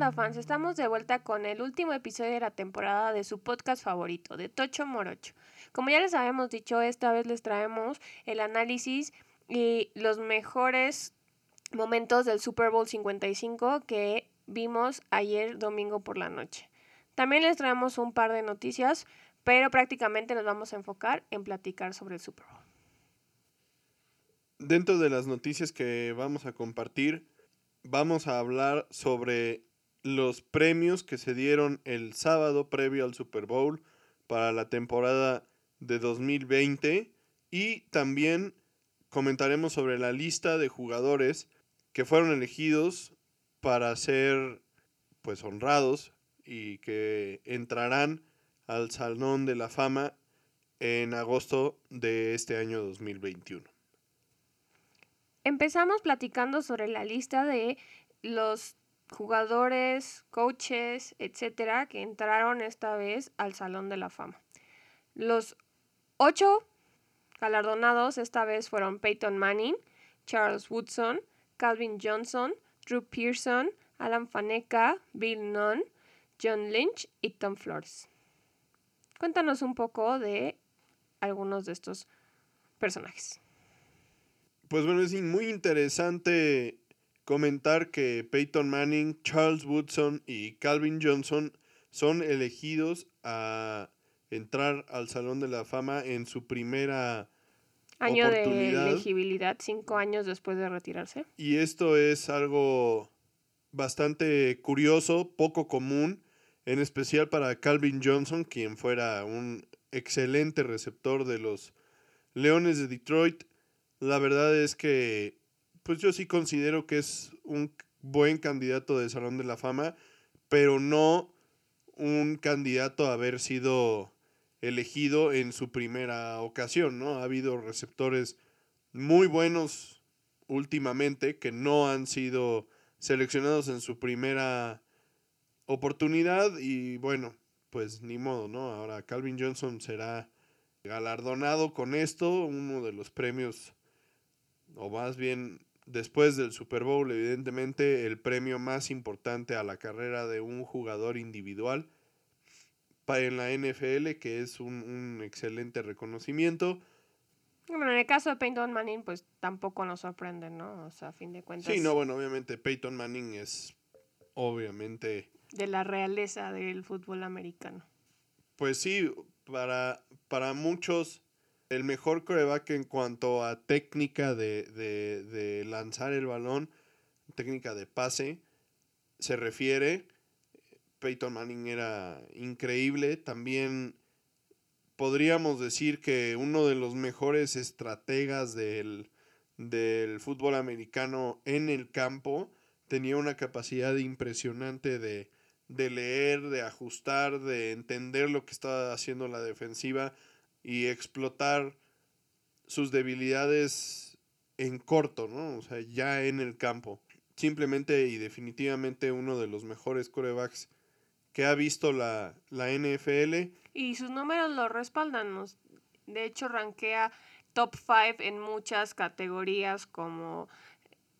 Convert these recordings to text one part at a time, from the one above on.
fans? Estamos de vuelta con el último episodio de la temporada de su podcast favorito, de Tocho Morocho. Como ya les habíamos dicho, esta vez les traemos el análisis y los mejores momentos del Super Bowl 55 que vimos ayer domingo por la noche. También les traemos un par de noticias, pero prácticamente nos vamos a enfocar en platicar sobre el Super Bowl. Dentro de las noticias que vamos a compartir, vamos a hablar sobre los premios que se dieron el sábado previo al Super Bowl para la temporada de 2020 y también comentaremos sobre la lista de jugadores que fueron elegidos para ser pues honrados y que entrarán al Salón de la Fama en agosto de este año 2021. Empezamos platicando sobre la lista de los jugadores, coaches, etcétera, que entraron esta vez al Salón de la Fama. Los ocho galardonados esta vez fueron Peyton Manning, Charles Woodson, Calvin Johnson, Drew Pearson, Alan Faneca, Bill Nunn, John Lynch y Tom Flores. Cuéntanos un poco de algunos de estos personajes. Pues bueno, es muy interesante comentar que Peyton Manning, Charles Woodson y Calvin Johnson son elegidos a entrar al Salón de la Fama en su primera año de elegibilidad, cinco años después de retirarse. Y esto es algo bastante curioso, poco común, en especial para Calvin Johnson, quien fuera un excelente receptor de los Leones de Detroit. La verdad es que, pues yo sí considero que es un buen candidato de Salón de la Fama, pero no un candidato a haber sido elegido en su primera ocasión, ¿no? Ha habido receptores muy buenos últimamente que no han sido seleccionados en su primera oportunidad y bueno, pues ni modo, ¿no? Ahora Calvin Johnson será galardonado con esto, uno de los premios, o más bien después del Super Bowl, evidentemente el premio más importante a la carrera de un jugador individual en la NFL, que es un, excelente reconocimiento. Bueno, en el caso de Peyton Manning, pues tampoco nos sorprende, ¿no? O sea, a fin de cuentas. Sí, no, bueno, obviamente Peyton Manning es obviamente... De la realeza del fútbol americano. Pues sí, para, para muchos el mejor coreback en cuanto a técnica de, de, de lanzar el balón, técnica de pase, se refiere. Peyton Manning era increíble. También podríamos decir que uno de los mejores estrategas del, fútbol americano en el campo tenía una capacidad impresionante de, de leer, de ajustar, de entender lo que estaba haciendo la defensiva y explotar sus debilidades en corto, ¿no? O sea, ya en el campo. Simplemente y definitivamente uno de los mejores corebacks que ha visto la, la NFL. Y sus números lo respaldan. De hecho, rankea top 5 en muchas categorías como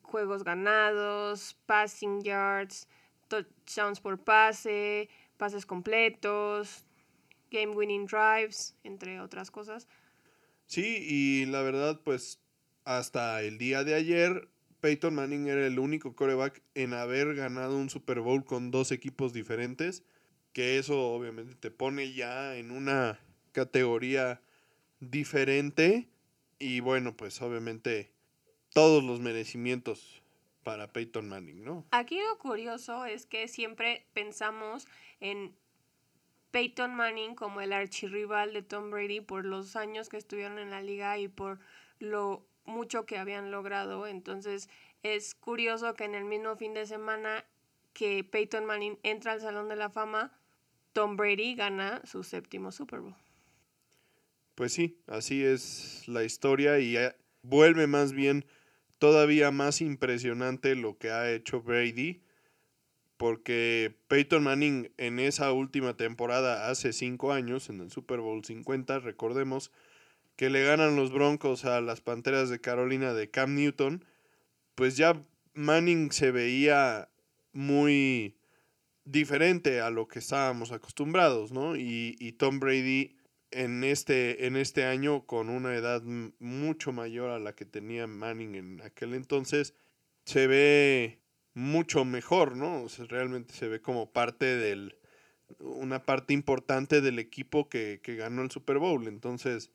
juegos ganados, passing yards, touchdowns por pase, pases completos, game winning drives, entre otras cosas. Sí, y la verdad, pues hasta el día de ayer Peyton Manning era el único coreback en haber ganado un Super Bowl con dos equipos diferentes, que eso obviamente te pone ya en una categoría diferente y bueno, pues obviamente todos los merecimientos para Peyton Manning, ¿no? Aquí lo curioso es que siempre pensamos en Peyton Manning como el archirrival de Tom Brady por los años que estuvieron en la liga y por lo mucho que habían logrado. Entonces es curioso que en el mismo fin de semana que Peyton Manning entra al Salón de la Fama, Tom Brady gana su séptimo Super Bowl. Pues sí, así es la historia y eh, vuelve más bien todavía más impresionante lo que ha hecho Brady, porque Peyton Manning en esa última temporada hace cinco años, en el Super Bowl 50, recordemos, que le ganan los Broncos a las Panteras de Carolina de Cam Newton, pues ya Manning se veía muy diferente a lo que estábamos acostumbrados, ¿no? Y, y Tom Brady en este, en este año con una edad mucho mayor a la que tenía Manning en aquel entonces, se ve mucho mejor, ¿no? O sea, realmente se ve como parte del, una parte importante del equipo que, que ganó el Super Bowl. Entonces,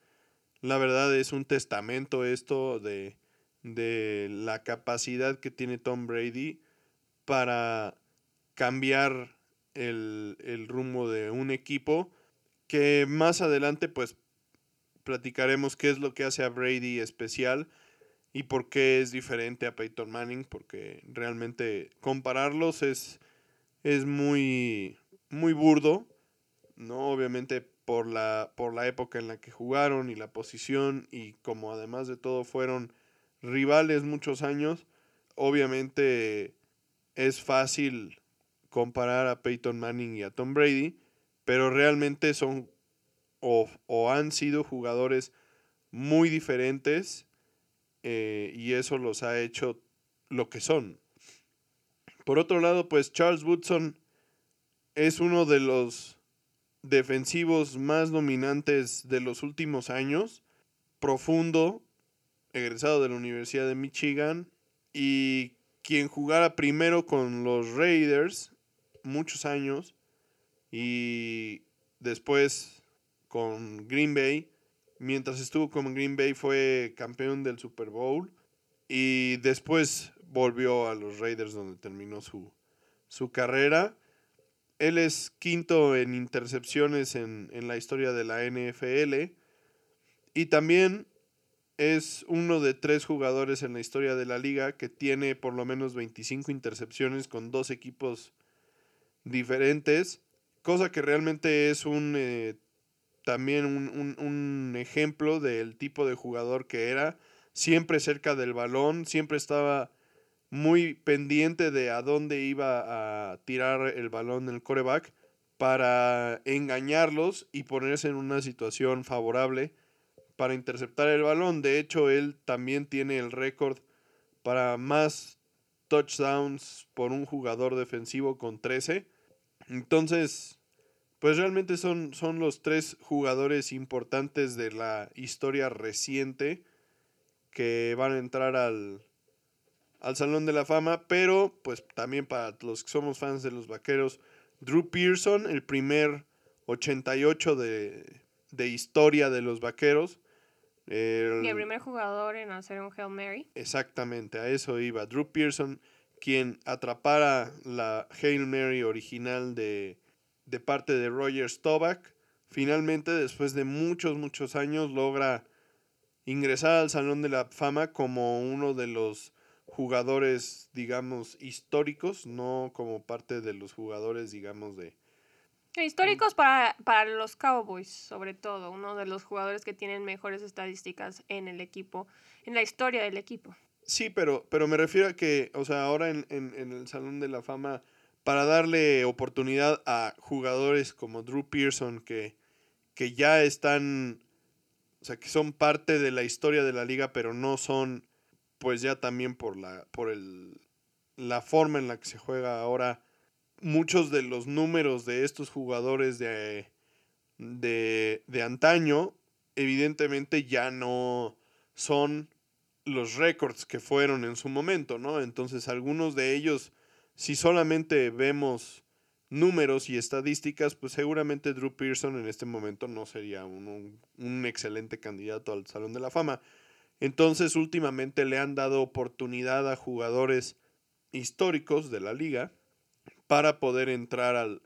la verdad es un testamento esto de, de la capacidad que tiene Tom Brady para cambiar el, el rumbo de un equipo que más adelante pues platicaremos qué es lo que hace a Brady especial y por qué es diferente a Peyton Manning, porque realmente compararlos es, es muy, muy burdo, ¿no? Obviamente por la, por la época en la que jugaron y la posición y como además de todo fueron rivales muchos años, obviamente es fácil comparar a Peyton Manning y a Tom Brady, pero realmente son o, o han sido jugadores muy diferentes eh, y eso los ha hecho lo que son. Por otro lado, pues Charles Woodson es uno de los defensivos más dominantes de los últimos años, profundo, egresado de la Universidad de Michigan y quien jugara primero con los Raiders muchos años y después con Green Bay. Mientras estuvo con Green Bay fue campeón del Super Bowl y después volvió a los Raiders donde terminó su, su carrera. Él es quinto en intercepciones en, en la historia de la NFL y también es uno de tres jugadores en la historia de la liga que tiene por lo menos 25 intercepciones con dos equipos diferentes cosa que realmente es un eh, también un, ejemplo del tipo de jugador que era, siempre cerca del balón, siempre estaba muy pendiente de a dónde iba a tirar el balón el coreback para engañarlos y ponerse en una situación favorable para interceptar el balón. De hecho, él también tiene el récord para más touchdowns por un jugador defensivo con 13. Entonces, pues realmente son, son los tres jugadores importantes de la historia reciente que van a entrar al, al Salón de la Fama, pero pues también para los que somos fans de los Vaqueros, Drew Pearson, el primer 88 de, de historia de los Vaqueros. El, y el primer jugador en hacer un Hail Mary. Exactamente, a eso iba. Drew Pearson, quien atrapara la Hail Mary original de de parte de Roger Staubach. Finalmente, después de muchos, muchos años, logra ingresar al Salón de la Fama como uno de los jugadores, digamos, históricos, no como parte de los jugadores, digamos, de... Históricos para, para los Cowboys, sobre todo, uno de los jugadores que tienen mejores estadísticas en el equipo, en la historia del equipo. Sí, pero, pero me refiero a que, o sea, ahora en, en, en el Salón de la Fama para darle oportunidad a jugadores como Drew Pearson que, que ya están, o sea, que son parte de la historia de la liga, pero no son, pues ya también por la, por el, la forma en la que se juega ahora, muchos de los números de estos jugadores de, de, de antaño, evidentemente ya no son los récords que fueron en su momento, ¿no? Entonces algunos de ellos si solamente vemos números y estadísticas, pues seguramente Drew Pearson en este momento no sería un, excelente candidato al Salón de la Fama. Entonces últimamente le han dado oportunidad a jugadores históricos de la liga para poder entrar al,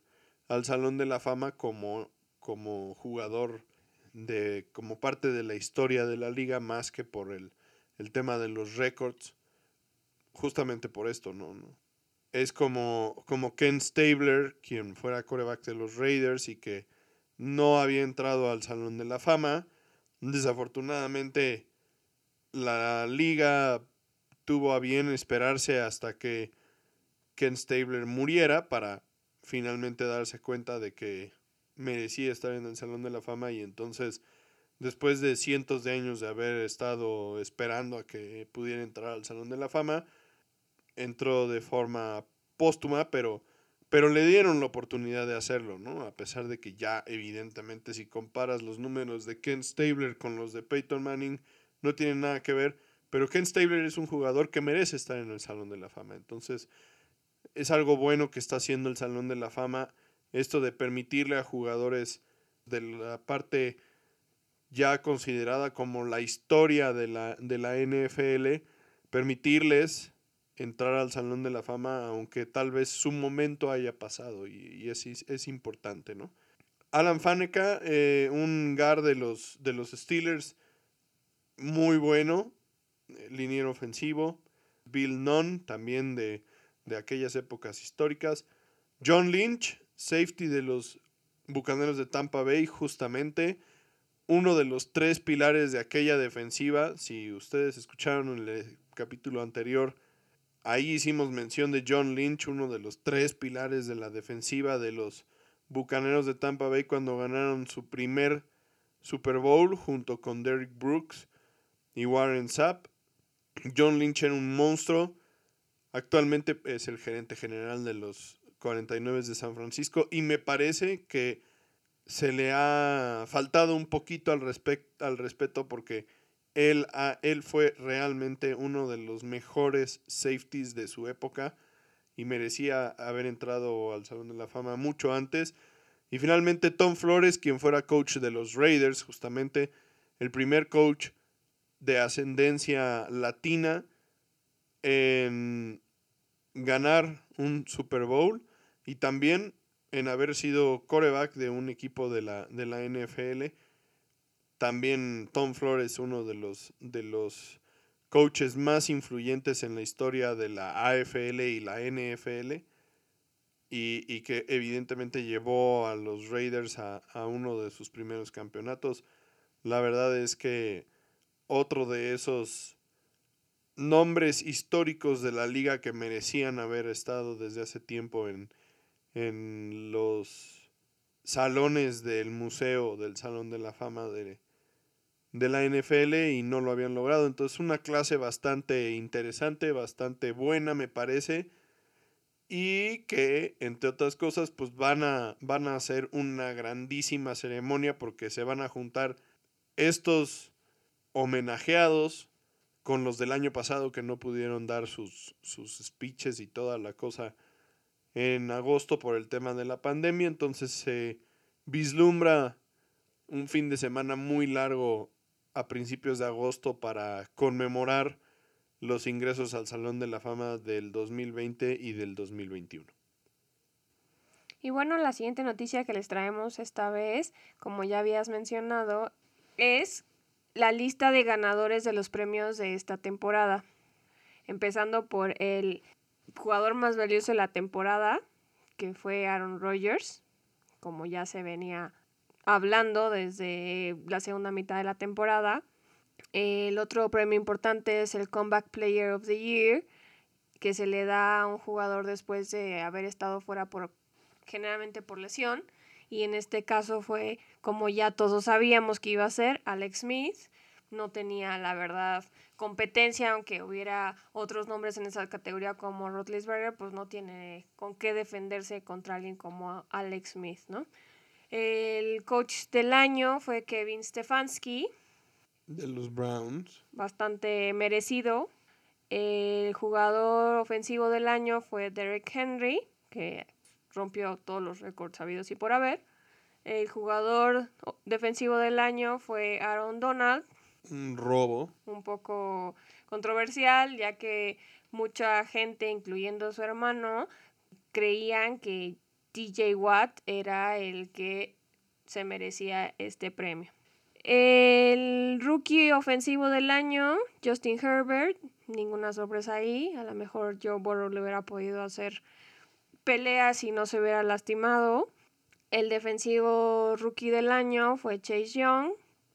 al Salón de la Fama como, como jugador de como parte de la historia de la liga más que por el, el tema de los récords justamente por esto no, no es como, como Ken Stabler, quien fuera coreback de los Raiders y que no había entrado al Salón de la Fama. Desafortunadamente, la liga tuvo a bien esperarse hasta que Ken Stabler muriera para finalmente darse cuenta de que merecía estar en el Salón de la Fama y entonces después de cientos de años de haber estado esperando a que pudiera entrar al Salón de la Fama, entró de forma póstuma, pero pero le dieron la oportunidad de hacerlo, ¿no? A pesar de que ya evidentemente si comparas los números de Ken Stabler con los de Peyton Manning, no tienen nada que ver, pero Ken Stabler es un jugador que merece estar en el Salón de la Fama. Entonces, es algo bueno que está haciendo el Salón de la Fama, esto de permitirle a jugadores de la parte ya considerada como la historia de la, de la NFL, permitirles entrar al Salón de la Fama, aunque tal vez su momento haya pasado, y, es, es, importante, ¿no? Alan Faneca, eh, un guard de los, de los Steelers, muy bueno, eh, liniero ofensivo. Bill Nunn, también de, de aquellas épocas históricas. John Lynch, safety de los Bucaneros de Tampa Bay, justamente uno de los tres pilares de aquella defensiva. Si ustedes escucharon el capítulo anterior, ahí hicimos mención de John Lynch, uno de los tres pilares de la defensiva de los Bucaneros de Tampa Bay cuando ganaron su primer Super Bowl junto con Derrick Brooks y Warren Sapp. John Lynch era un monstruo. Actualmente es el gerente general de los 49 de San Francisco y me parece que se le ha faltado un poquito al, al respeto porque él, él fue realmente uno de los mejores safeties de su época y merecía haber entrado al Salón de la Fama mucho antes. Y finalmente Tom Flores, quien fuera coach de los Raiders, justamente el primer coach de ascendencia latina en ganar un Super Bowl y también en haber sido coreback de un equipo de la, de la NFL. También Tom Flores, uno de los, de los coaches más influyentes en la historia de la AFL y la NFL. Y, y que evidentemente llevó a los Raiders a, a uno de sus primeros campeonatos. La verdad es que otro de esos nombres históricos de la liga que merecían haber estado desde hace tiempo en, en los salones del museo, del Salón de la Fama de, de la NFL y no lo habían logrado. Entonces una clase bastante interesante, bastante buena me parece. Y que, entre otras cosas, pues van a, van a hacer una grandísima ceremonia porque se van a juntar estos homenajeados con los del año pasado que no pudieron dar sus, sus speeches y toda la cosa en agosto por el tema de la pandemia. Entonces se vislumbra un fin de semana muy largo a principios de agosto para conmemorar los ingresos al Salón de la Fama del 2020 y del 2021. Y bueno, la siguiente noticia que les traemos esta vez, como ya habías mencionado, es la lista de ganadores de los premios de esta temporada. Empezando por el jugador más valioso de la temporada, que fue Aaron Rodgers, como ya se venía hablando desde la segunda mitad de la temporada. El otro premio importante es el Comeback Player of the Year, que se le da a un jugador después de haber estado fuera por generalmente por lesión y en este caso fue como ya todos sabíamos que iba a ser Alex Smith. No tenía, la verdad, competencia, aunque hubiera otros nombres en esa categoría como Rotlisberger, pues no tiene con qué defenderse contra alguien como Alex Smith, ¿no? El coach del año fue Kevin Stefanski. De los Browns. Bastante merecido. El jugador ofensivo del año fue Derek Henry, que rompió todos los récords habidos y por haber. El jugador defensivo del año fue Aaron Donald. Un robo. Un poco controversial, ya que mucha gente, incluyendo su hermano, creían que TJ Watt era el que se merecía este premio. El rookie ofensivo del año, Justin Herbert, ninguna sorpresa ahí. A lo mejor Joe Burrow le hubiera podido hacer pelea si no se hubiera lastimado. El defensivo rookie del año fue Chase Young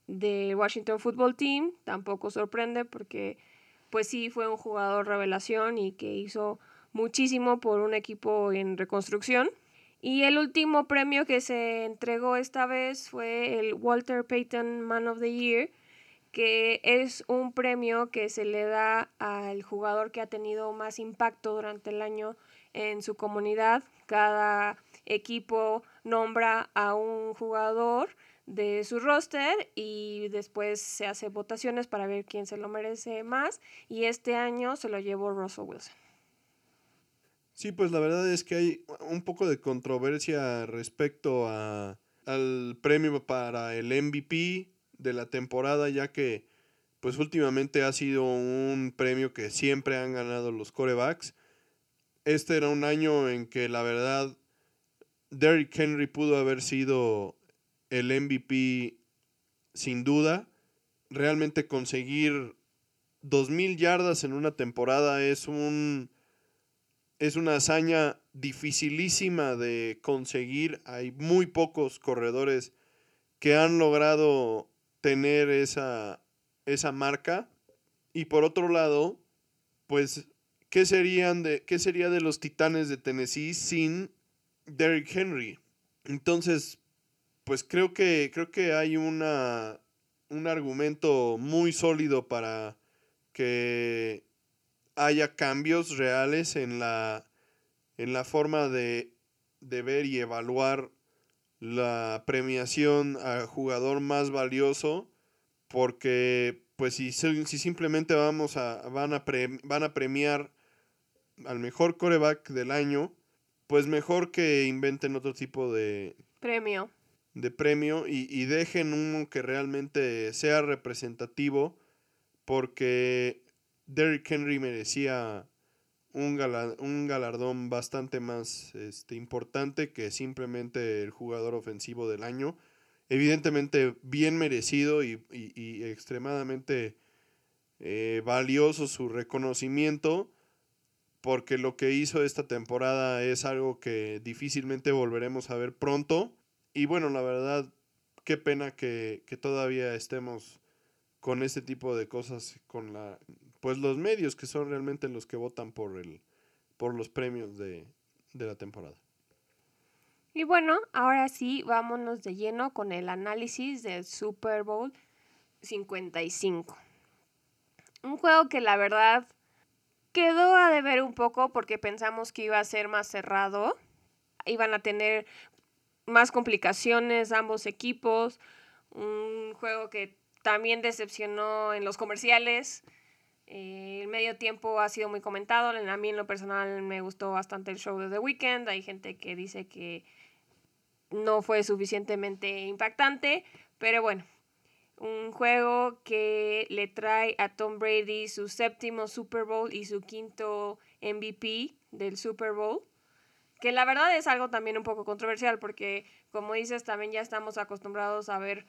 del Washington Football Team. Tampoco sorprende porque pues sí fue un jugador revelación y que hizo muchísimo por un equipo en reconstrucción. Y el último premio que se entregó esta vez fue el Walter Payton Man of the Year, que es un premio que se le da al jugador que ha tenido más impacto durante el año en su comunidad. Cada equipo nombra a un jugador de su roster y después se hace votaciones para ver quién se lo merece más y este año se lo llevó Russell Wilson. Sí, pues la verdad es que hay un poco de controversia respecto a, al premio para el MVP de la temporada, ya que pues últimamente ha sido un premio que siempre han ganado los corebacks. Este era un año en que la verdad Derrick Henry pudo haber sido el MVP sin duda. Realmente conseguir 2.000 yardas en una temporada es un es una hazaña dificilísima de conseguir. Hay muy pocos corredores que han logrado tener esa, esa marca. Y por otro lado, pues, ¿qué, serían de, ¿qué sería de los Titanes de Tennessee sin Derrick Henry? Entonces, pues creo que, creo que hay una, un argumento muy sólido para que haya cambios reales en la, en la forma de, de ver y evaluar la premiación a jugador más valioso porque pues si, si simplemente vamos a van a, van a premiar al mejor coreback del año pues mejor que inventen otro tipo de premio. de premio y, y dejen uno que realmente sea representativo porque Derrick Henry merecía un, un galardón bastante más este, importante que simplemente el jugador ofensivo del año. Evidentemente bien merecido y, extremadamente eh, valioso su reconocimiento porque lo que hizo esta temporada es algo que difícilmente volveremos a ver pronto. Y bueno, la verdad, qué pena que, que todavía estemos con este tipo de cosas con la pues los medios que son realmente los que votan por el por los premios de, de la temporada. Y bueno, ahora sí, vámonos de lleno con el análisis del Super Bowl 55. Un juego que la verdad quedó a deber un poco porque pensamos que iba a ser más cerrado. Iban a tener más complicaciones ambos equipos. Un juego que también decepcionó en los comerciales. Eh, el medio tiempo ha sido muy comentado. A mí en lo personal me gustó bastante el show de The Weeknd. Hay gente que dice que no fue suficientemente impactante. Pero bueno, un juego que le trae a Tom Brady su séptimo Super Bowl y su quinto MVP del Super Bowl. Que la verdad es algo también un poco controversial porque, como dices, también ya estamos acostumbrados a ver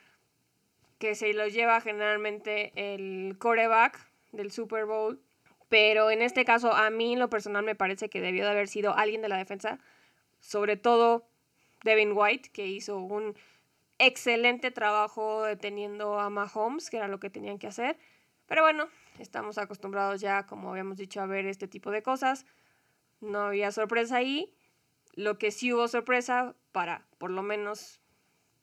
que se lo lleva generalmente el coreback del Super Bowl. Pero en este caso, a mí lo personal me parece que debió de haber sido alguien de la defensa, sobre todo Devin White, que hizo un excelente trabajo deteniendo a Mahomes, que era lo que tenían que hacer. Pero bueno, estamos acostumbrados ya, como habíamos dicho, a ver este tipo de cosas. No había sorpresa ahí. Lo que sí hubo sorpresa para, por lo menos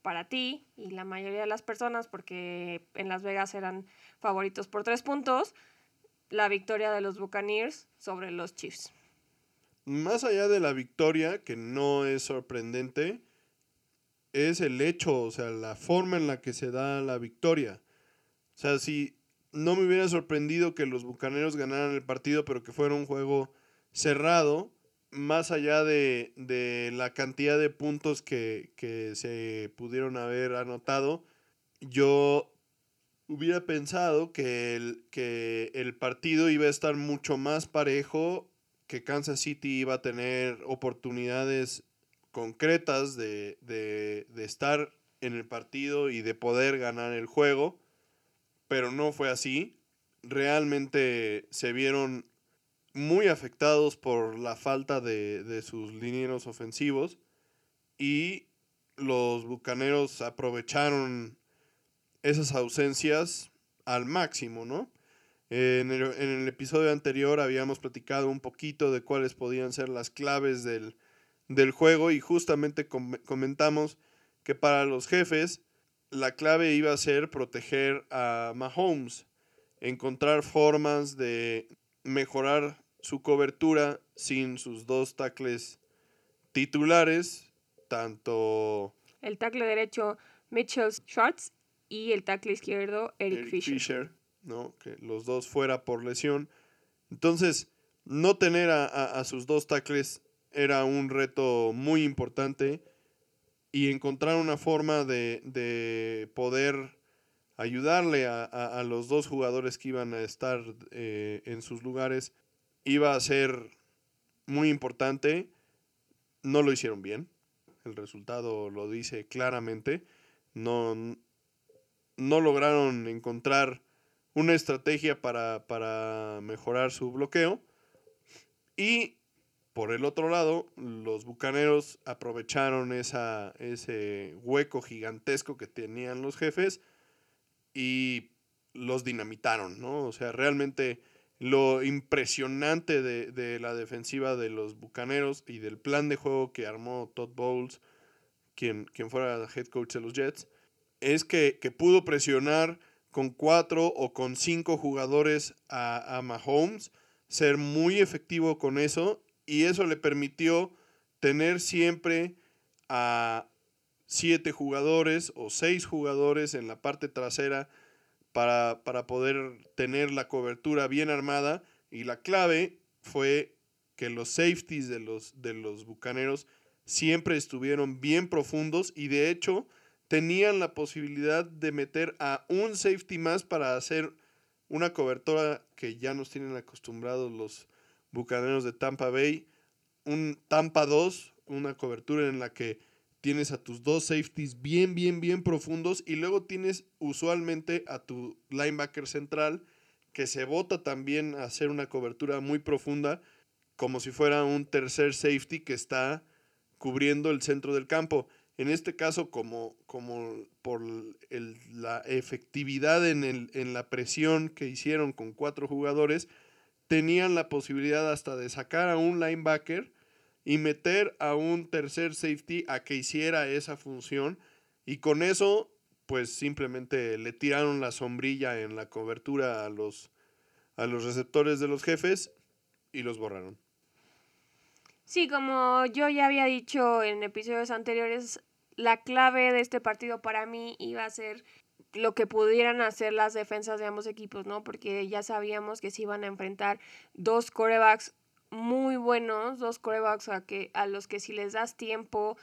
para ti y la mayoría de las personas, porque en Las Vegas eran favoritos por tres puntos, la victoria de los Buccaneers sobre los Chiefs. Más allá de la victoria, que no es sorprendente, es el hecho, o sea, la forma en la que se da la victoria. O sea, si no me hubiera sorprendido que los Bucaneros ganaran el partido, pero que fuera un juego cerrado, más allá de, la cantidad de puntos que, se pudieron haber anotado, yo hubiera pensado que el, que el partido iba a estar mucho más parejo, que Kansas City iba a tener oportunidades concretas de, de, de estar en el partido y de poder ganar el juego, pero no fue así. Realmente se vieron muy afectados por la falta de, sus linieros ofensivos y los Bucaneros aprovecharon esas ausencias al máximo, ¿no? En el, episodio anterior habíamos platicado un poquito de cuáles podían ser las claves del, del juego y justamente comentamos que para los jefes la clave iba a ser proteger a Mahomes, encontrar formas de mejorar su cobertura sin sus dos tackles titulares, tanto el tackle derecho Mitchell Schwartz y el tackle izquierdo Eric, Fisher. ¿no? Que los dos fuera por lesión. Entonces, no tener a, sus dos tackles era un reto muy importante y encontrar una forma de, poder ayudarle a, los dos jugadores que iban a estar eh, en sus lugares iba a ser muy importante. No lo hicieron bien. El resultado lo dice claramente. No, no lograron encontrar una estrategia para, para mejorar su bloqueo. Y por el otro lado, los Bucaneros aprovecharon esa, ese hueco gigantesco que tenían los jefes y los dinamitaron, ¿no? O sea, realmente lo impresionante de, la defensiva de los Bucaneros y del plan de juego que armó Todd Bowles, quien, quien fuera head coach de los Jets, es que, pudo presionar con cuatro o con cinco jugadores a, a Mahomes, ser muy efectivo con eso y eso le permitió tener siempre a siete jugadores o seis jugadores en la parte trasera para, poder tener la cobertura bien armada. Y la clave fue que los safeties de los, de los Bucaneros siempre estuvieron bien profundos y de hecho tenían la posibilidad de meter a un safety más para hacer una cobertura que ya nos tienen acostumbrados los Bucaneros de Tampa Bay, un Tampa 2, una cobertura en la que tienes a tus dos safeties bien, bien, bien profundos y luego tienes usualmente a tu linebacker central que se bota también a hacer una cobertura muy profunda como si fuera un tercer safety que está cubriendo el centro del campo. En este caso, como, como por la efectividad en, el, en la presión que hicieron con cuatro jugadores, tenían la posibilidad hasta de sacar a un linebacker y meter a un tercer safety a que hiciera esa función y con eso pues simplemente le tiraron la sombrilla en la cobertura a los, a los receptores de los jefes y los borraron. Sí, como yo ya había dicho en episodios anteriores, la clave de este partido para mí iba a ser lo que pudieran hacer las defensas de ambos equipos, ¿no? Porque ya sabíamos que se iban a enfrentar dos corebacks muy buenos, dos corebacks a, que, a los que si les das tiempo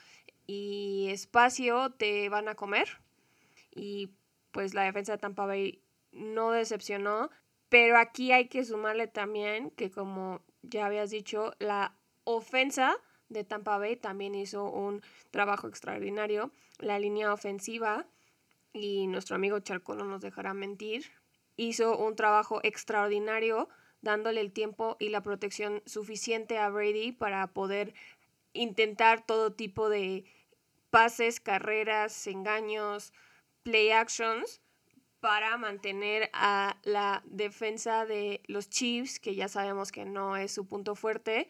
y espacio te van a comer. Y pues la defensa de Tampa Bay no decepcionó. Pero aquí hay que sumarle también que como ya habías dicho, la ofensa de Tampa Bay también hizo un trabajo extraordinario. La línea ofensiva, y nuestro amigo Charco no nos dejará mentir, hizo un trabajo extraordinario dándole el tiempo y la protección suficiente a Brady para poder intentar todo tipo de pases, carreras, engaños, play actions para mantener a la defensa de los Chiefs, que ya sabemos que no es su punto fuerte,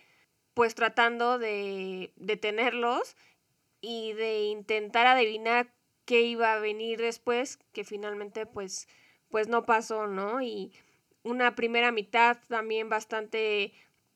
pues tratando de detenerlos y de intentar adivinar qué iba a venir después, que finalmente pues, pues no pasó, ¿no? Y una primera mitad también bastante,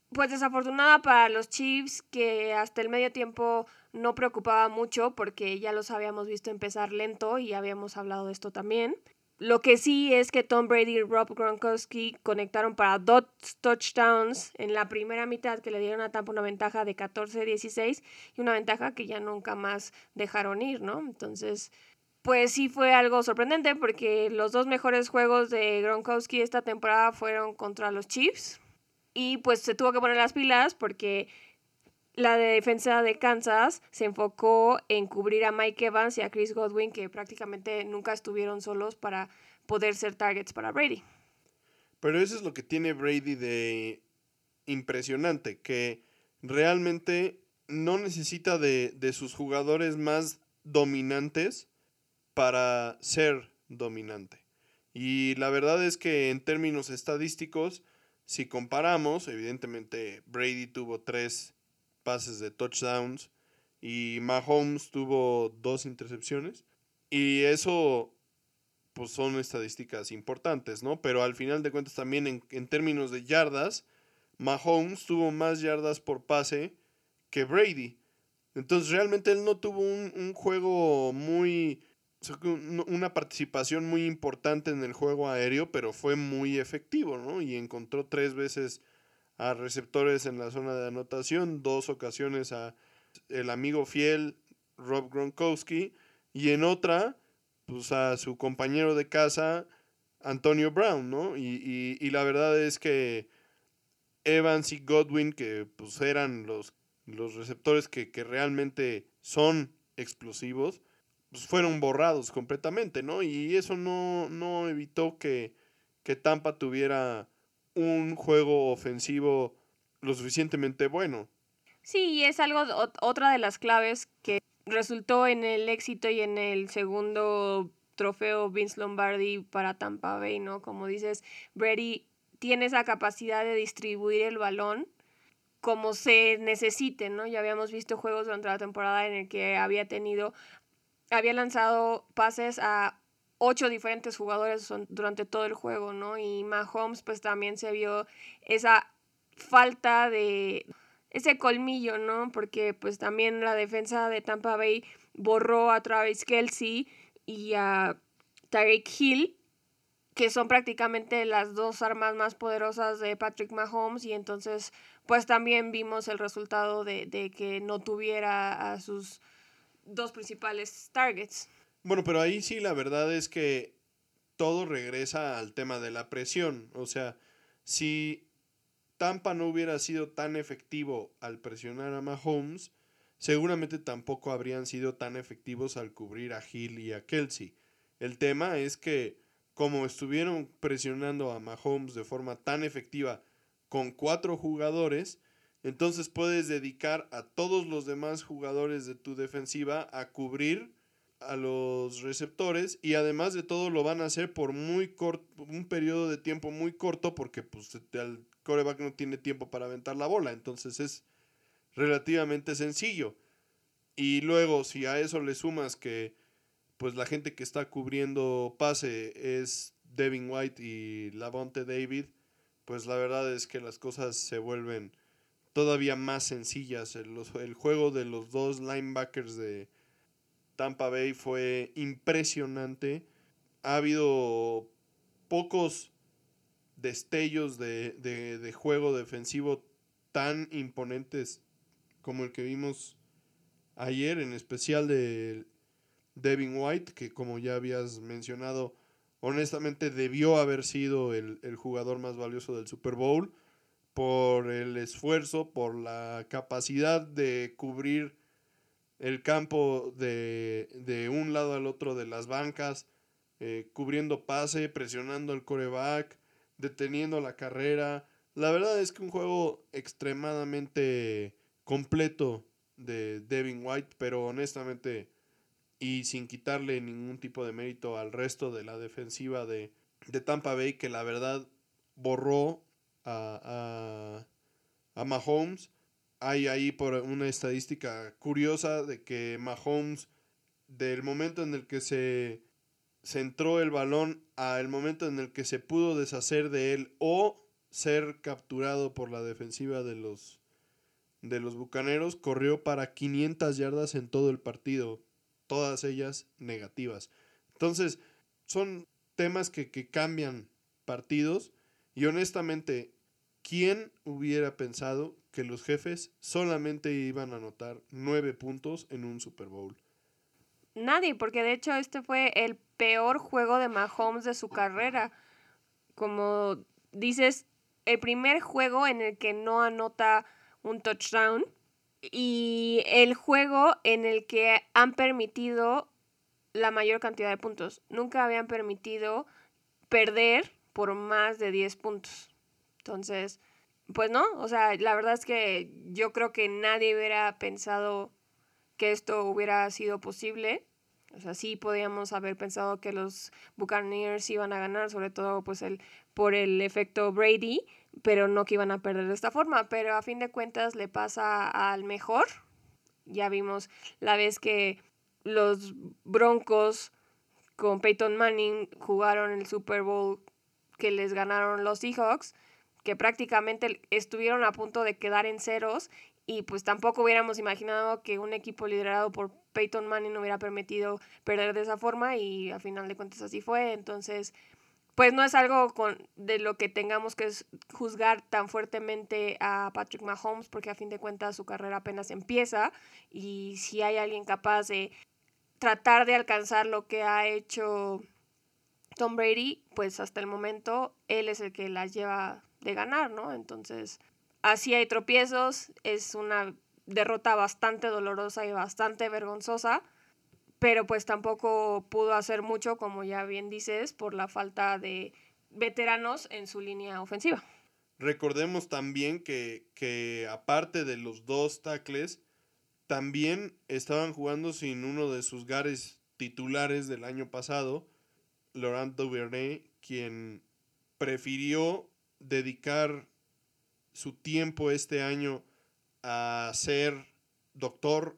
pues desafortunada para los Chiefs, que hasta el medio tiempo no preocupaba mucho porque ya los habíamos visto empezar lento y habíamos hablado de esto también. Lo que sí es que Tom Brady y Rob Gronkowski conectaron para dos touchdowns en la primera mitad que le dieron a Tampa una ventaja de 14-16 y una ventaja que ya nunca más dejaron ir, ¿no? Entonces, pues sí fue algo sorprendente porque los dos mejores juegos de Gronkowski esta temporada fueron contra los Chiefs. Y pues se tuvo que poner las pilas porque la defensa de Kansas se enfocó en cubrir a Mike Evans y a Chris Godwin, que prácticamente nunca estuvieron solos para poder ser targets para Brady. Pero eso es lo que tiene Brady de impresionante, que realmente no necesita de, de sus jugadores más dominantes para ser dominante. Y la verdad es que en términos estadísticos, si comparamos, evidentemente Brady tuvo tres pases de touchdowns y Mahomes tuvo dos intercepciones. Y eso, pues son estadísticas importantes, ¿no? Pero al final de cuentas también en, en términos de yardas, Mahomes tuvo más yardas por pase que Brady. Entonces realmente él no tuvo un, un juego muy una participación muy importante en el juego aéreo, pero fue muy efectivo, ¿no? Y encontró tres veces a receptores en la zona de anotación, dos ocasiones a el amigo fiel Rob Gronkowski y en otra, pues a su compañero de casa Antonio Brown, ¿no? Y, y, la verdad es que Evans y Godwin, que pues eran los, los receptores que, que realmente son explosivos, pues, fueron borrados completamente, ¿no? Y eso no, no evitó que, que Tampa tuviera un juego ofensivo lo suficientemente bueno. Sí, es algo, otra de las claves que resultó en el éxito y en el segundo trofeo Vince Lombardi para Tampa Bay, ¿no? Como dices, Brady tiene esa capacidad de distribuir el balón como se necesite, ¿no? Ya habíamos visto juegos durante la temporada en el que había tenido había lanzado pases a ocho diferentes jugadores durante todo el juego, ¿no? Y Mahomes pues también se vio esa falta de ese colmillo, ¿no? Porque pues también la defensa de Tampa Bay borró a Travis Kelsey y a Tyreek Hill, que son prácticamente las dos armas más poderosas de Patrick Mahomes y entonces pues también vimos el resultado de, de que no tuviera a sus dos principales targets. Bueno, pero ahí sí la verdad es que todo regresa al tema de la presión. O sea, si Tampa no hubiera sido tan efectivo al presionar a Mahomes, seguramente tampoco habrían sido tan efectivos al cubrir a Hill y a Kelsey. El tema es que como estuvieron presionando a Mahomes de forma tan efectiva con cuatro jugadores, entonces puedes dedicar a todos los demás jugadores de tu defensiva a cubrir a los receptores y además de todo lo van a hacer por muy corto, un periodo de tiempo muy corto porque pues el coreback no tiene tiempo para aventar la bola, entonces es relativamente sencillo. Y luego si a eso le sumas que pues la gente que está cubriendo pase es Devin White y Lavonte David, pues la verdad es que las cosas se vuelven todavía más sencillas. El, el, juego de los dos linebackers de Tampa Bay fue impresionante. Ha habido pocos destellos de, de, juego defensivo tan imponentes como el que vimos ayer, en especial de Devin White, que como ya habías mencionado, honestamente debió haber sido el, el jugador más valioso del Super Bowl por el esfuerzo, por la capacidad de cubrir el campo de, de un lado al otro de las bancas, eh, cubriendo pase, presionando el coreback, deteniendo la carrera. La verdad es que un juego extremadamente completo de Devin White, pero honestamente y sin quitarle ningún tipo de mérito al resto de la defensiva de, de Tampa Bay, que la verdad borró a, a, Mahomes. Hay ahí por una estadística curiosa de que Mahomes, del momento en el que se centró el balón al momento en el que se pudo deshacer de él o ser capturado por la defensiva de los de los Bucaneros, corrió para 500 yardas en todo el partido, todas ellas negativas. Entonces, son temas que, que cambian partidos y honestamente ¿Quién hubiera pensado que los jefes solamente iban a anotar nueve puntos en un Super Bowl? Nadie, porque de hecho este fue el peor juego de Mahomes de su carrera. Como dices, el primer juego en el que no anota un touchdown y el juego en el que han permitido la mayor cantidad de puntos. Nunca habían permitido perder por más de 10 puntos. Entonces, pues no, o sea, la verdad es que yo creo que nadie hubiera pensado que esto hubiera sido posible. O sea, sí podíamos haber pensado que los Buccaneers iban a ganar, sobre todo pues el, por el efecto Brady, pero no que iban a perder de esta forma. Pero a fin de cuentas le pasa al mejor. Ya vimos la vez que los Broncos con Peyton Manning jugaron el Super Bowl que les ganaron los Seahawks, que prácticamente estuvieron a punto de quedar en ceros y pues tampoco hubiéramos imaginado que un equipo liderado por Peyton Manning hubiera permitido perder de esa forma y a final de cuentas así fue. Entonces, pues no es algo con, de lo que tengamos que juzgar tan fuertemente a Patrick Mahomes porque a fin de cuentas su carrera apenas empieza y si hay alguien capaz de tratar de alcanzar lo que ha hecho Tom Brady, pues hasta el momento él es el que las lleva de ganar, ¿no? Entonces, Así hay tropiezos, es una derrota bastante dolorosa y bastante vergonzosa, pero pues tampoco pudo hacer mucho, como ya bien dices, por la falta de veteranos en su línea ofensiva. Recordemos también que, que aparte de los dos tackles, también estaban jugando sin uno de sus gares titulares del año pasado, Laurent Duvernay, quien prefirió dedicar su tiempo este año a ser doctor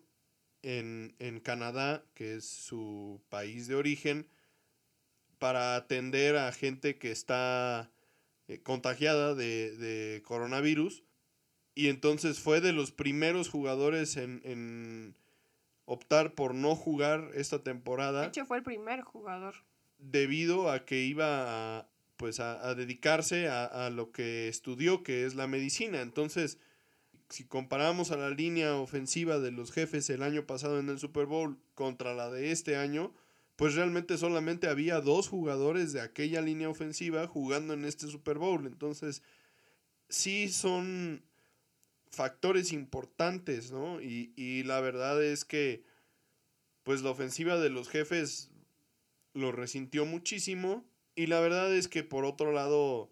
en, Canadá, que es su país de origen, para atender a gente que está eh, contagiada de, coronavirus. Y entonces fue de los primeros jugadores en, optar por no jugar esta temporada. De hecho, fue el primer jugador. Debido a que iba a, pues a, dedicarse a, lo que estudió, que es la medicina. Entonces, si comparamos a la línea ofensiva de los jefes el año pasado en el Super Bowl contra la de este año, pues realmente solamente había dos jugadores de aquella línea ofensiva jugando en este Super Bowl. Entonces, sí son factores importantes, ¿no? Y, y la verdad es que, pues la ofensiva de los jefes lo resintió muchísimo y la verdad es que por otro lado,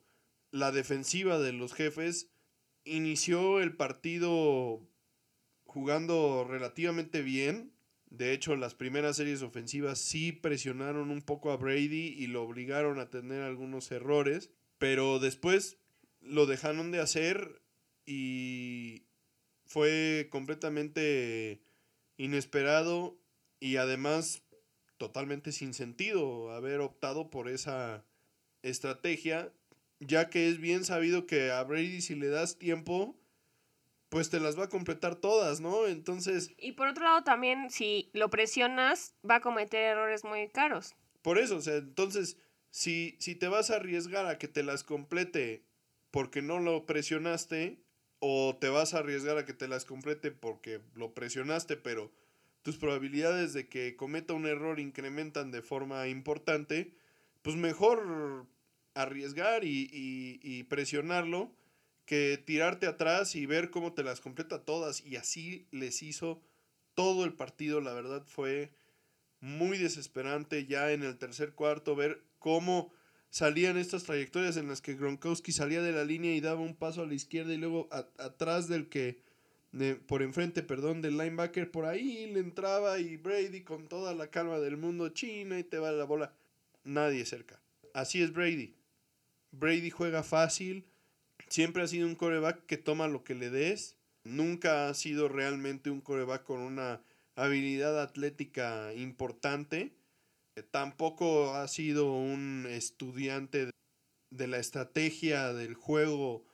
la defensiva de los jefes inició el partido jugando relativamente bien. De hecho, las primeras series ofensivas sí presionaron un poco a Brady y lo obligaron a tener algunos errores. Pero después lo dejaron de hacer y fue completamente inesperado y además totalmente sin sentido haber optado por esa estrategia, ya que es bien sabido que a Brady si le das tiempo, pues te las va a completar todas, ¿no? Entonces... Y por otro lado también, si lo presionas, va a cometer errores muy caros. Por eso, o sea, entonces, si, si te vas a arriesgar a que te las complete porque no lo presionaste, o te vas a arriesgar a que te las complete porque lo presionaste, pero tus probabilidades de que cometa un error incrementan de forma importante, pues mejor arriesgar y, presionarlo que tirarte atrás y ver cómo te las completa todas. Y así les hizo todo el partido. La verdad fue muy desesperante ya en el tercer cuarto ver cómo salían estas trayectorias en las que Gronkowski salía de la línea y daba un paso a la izquierda y luego atrás del que por enfrente, perdón, del linebacker, por ahí le entraba y Brady con toda la calma del mundo, china y te va la bola. Nadie cerca. Así es Brady. Brady juega fácil, siempre ha sido un coreback que toma lo que le des, nunca ha sido realmente un coreback con una habilidad atlética importante, tampoco ha sido un estudiante de la estrategia del juego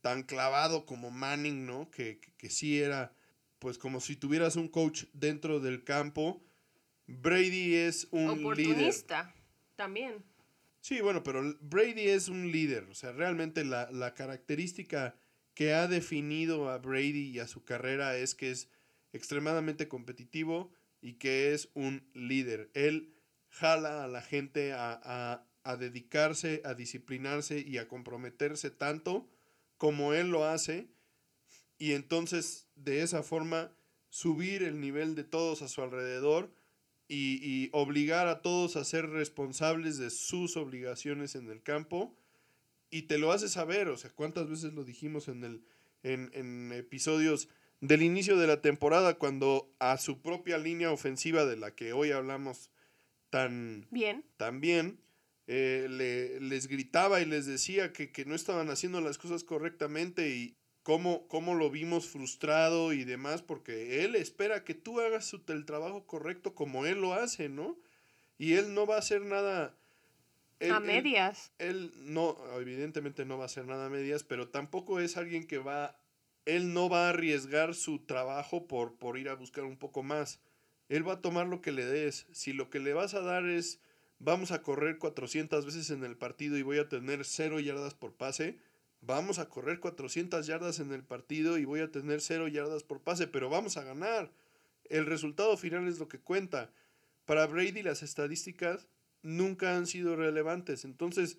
tan clavado como Manning, ¿no? Que, que, sí era, pues como si tuvieras un coach dentro del campo. Brady es un Oportunista, también. Sí, bueno, pero Brady es un líder. O sea, realmente la, la característica que ha definido a Brady y a su carrera es que es extremadamente competitivo y que es un líder. Él jala a la gente a, a, a dedicarse, a disciplinarse y a comprometerse tanto como él lo hace y entonces de esa forma subir el nivel de todos a su alrededor y, obligar a todos a ser responsables de sus obligaciones en el campo y te lo hace saber, o sea, cuántas veces lo dijimos en, el, en, en episodios del inicio de la temporada cuando a su propia línea ofensiva de la que hoy hablamos tan bien, tan bien eh, le, les gritaba y les decía que, no estaban haciendo las cosas correctamente y cómo, cómo lo vimos frustrado y demás, porque él espera que tú hagas el trabajo correcto como él lo hace, ¿no? Y él no va a hacer nada... él- a él- medias. él no, evidentemente no va a hacer nada a medias, pero tampoco es alguien que va, él no va a arriesgar su trabajo por, por ir a buscar un poco más. Él va a tomar lo que le des. Si lo que le vas a dar es, vamos a correr 400 veces en el partido y voy a tener 0 yardas por pase, vamos a correr 400 yardas en el partido y voy a tener 0 yardas por pase, pero vamos a ganar. El resultado final es lo que cuenta. Para Brady las estadísticas nunca han sido relevantes. Entonces,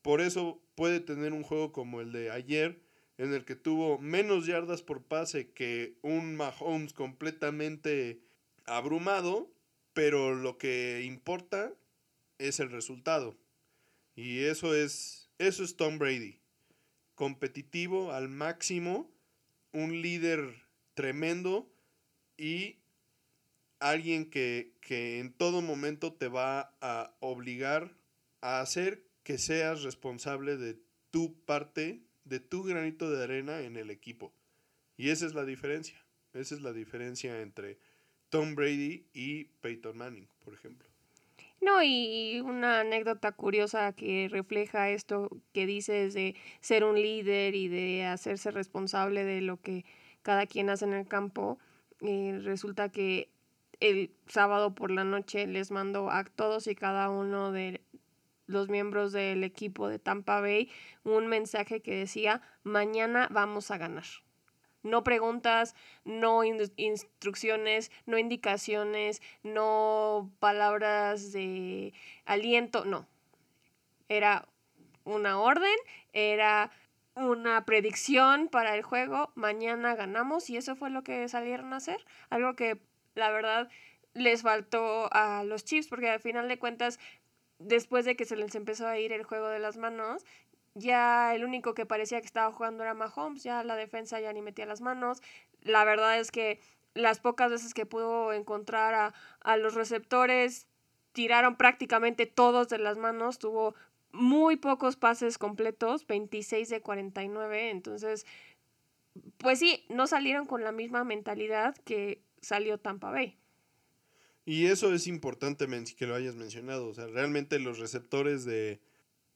por eso puede tener un juego como el de ayer, en el que tuvo menos yardas por pase que un Mahomes completamente abrumado, pero lo que importa es el resultado. Y eso es, eso es Tom Brady. Competitivo al máximo, un líder tremendo y alguien que, que en todo momento te va a obligar a hacer que seas responsable de tu parte, de tu granito de arena en el equipo. Y esa es la diferencia. Esa es la diferencia entre Tom Brady y Peyton Manning, por ejemplo. No, y una anécdota curiosa que refleja esto que dices de ser un líder y de hacerse responsable de lo que cada quien hace en el campo. eh, resulta que el sábado por la noche les mandó a todos y cada uno de los miembros del equipo de Tampa Bay un mensaje que decía, mañana vamos a ganar. No preguntas, no in- instrucciones, no indicaciones, no palabras de aliento, no. Era una orden, era una predicción para el juego, mañana ganamos y eso fue lo que salieron a hacer. Algo que la verdad les faltó a los Chiefs porque al final de cuentas, después de que se les empezó a ir el juego de las manos, ya el único que parecía que estaba jugando era Mahomes, ya la defensa ya ni metía las manos. La verdad es que las pocas veces que pudo encontrar a, a los receptores, tiraron prácticamente todos de las manos, tuvo muy pocos pases completos, 26 de 49, entonces, pues sí, no salieron con la misma mentalidad que salió Tampa Bay. Y eso es importante que lo hayas mencionado. O sea, realmente los receptores de